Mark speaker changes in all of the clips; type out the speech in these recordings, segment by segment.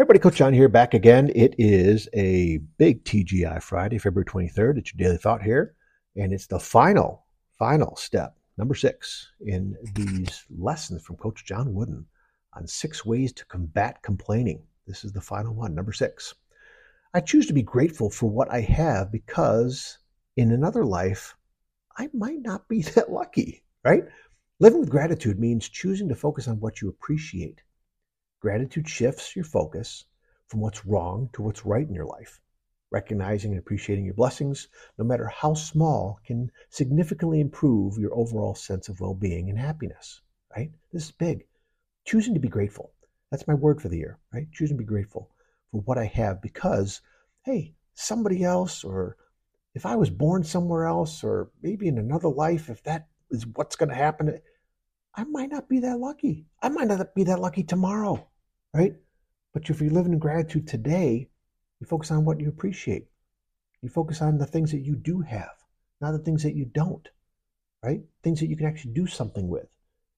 Speaker 1: Everybody, Coach John here, back again. It is a big TGI Friday, February 23rd. It's your daily thought here, and it's the final, final step, number six, in these lessons from Coach John Wooden on six ways to combat complaining. This is the final one, number six. I choose to be grateful for what I have because in another life, I might not be that lucky, right? Living with gratitude means choosing to focus on what you appreciate Gratitude shifts your focus from what's wrong to what's right in your life. Recognizing and appreciating your blessings, no matter how small, can significantly improve your overall sense of well being and happiness, right? This is big. Choosing to be grateful. That's my word for the year, right? Choosing to be grateful for what I have because, hey, somebody else, or if I was born somewhere else, or maybe in another life, if that is what's going to happen, I might not be that lucky. I might not be that lucky tomorrow, right? But if you're living in gratitude today, you focus on what you appreciate. You focus on the things that you do have, not the things that you don't, right? Things that you can actually do something with.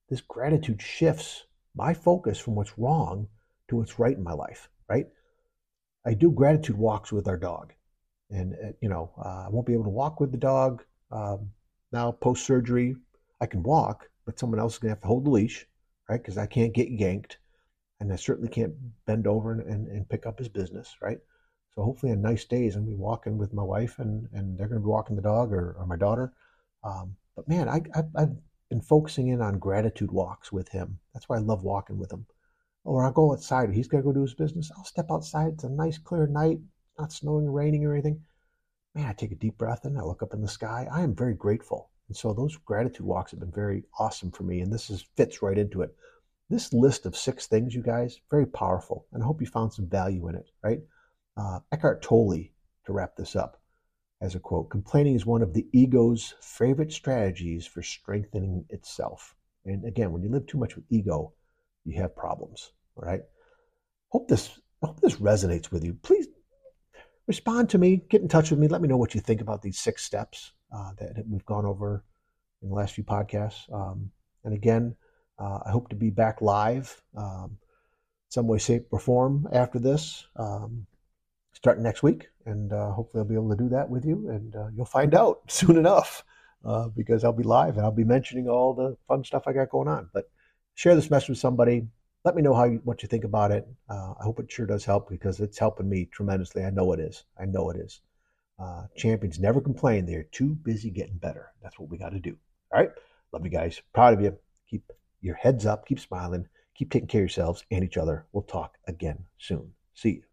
Speaker 1: This gratitude shifts my focus from what's wrong to what's right in my life, right? I do gratitude walks with our dog. And, uh, you know, uh, I won't be able to walk with the dog um, now post surgery. I can walk, but someone else is going to have to hold the leash, right? Because I can't get yanked, and I certainly can't bend over and, and, and, pick up his business, right? So hopefully, on nice days, I'm to be walking with my wife, and, and they're going to be walking the dog or, or my daughter. Um, but man, I, I, I've been focusing in on gratitude walks with him. That's why I love walking with him. Or I'll go outside. He's to go do his business. I'll step outside. It's a nice, clear night, not snowing or raining or anything. Man, I take a deep breath and I look up in the sky. I am very grateful and so those gratitude walks have been very awesome for me. And this is fits right into it. This list of six things, you guys, very powerful. And I hope you found some value in it, right? Uh, Eckhart Tolle, to wrap this up, as a quote complaining is one of the ego's favorite strategies for strengthening itself. And again, when you live too much with ego, you have problems, all right? Hope this hope this resonates with you. Please respond to me, get in touch with me, let me know what you think about these six steps uh, that we've gone over in the last few podcasts. Um, and again, uh, I hope to be back live um, some way, shape, or form after this, um, starting next week. And uh, hopefully, I'll be able to do that with you. And uh, you'll find out soon enough uh, because I'll be live and I'll be mentioning all the fun stuff I got going on. But share this message with somebody. Let me know how you, what you think about it. Uh, I hope it sure does help because it's helping me tremendously. I know it is. I know it is. Uh, champions never complain. They're too busy getting better. That's what we got to do. All right. Love you guys. Proud of you. Keep your heads up. Keep smiling. Keep taking care of yourselves and each other. We'll talk again soon. See you.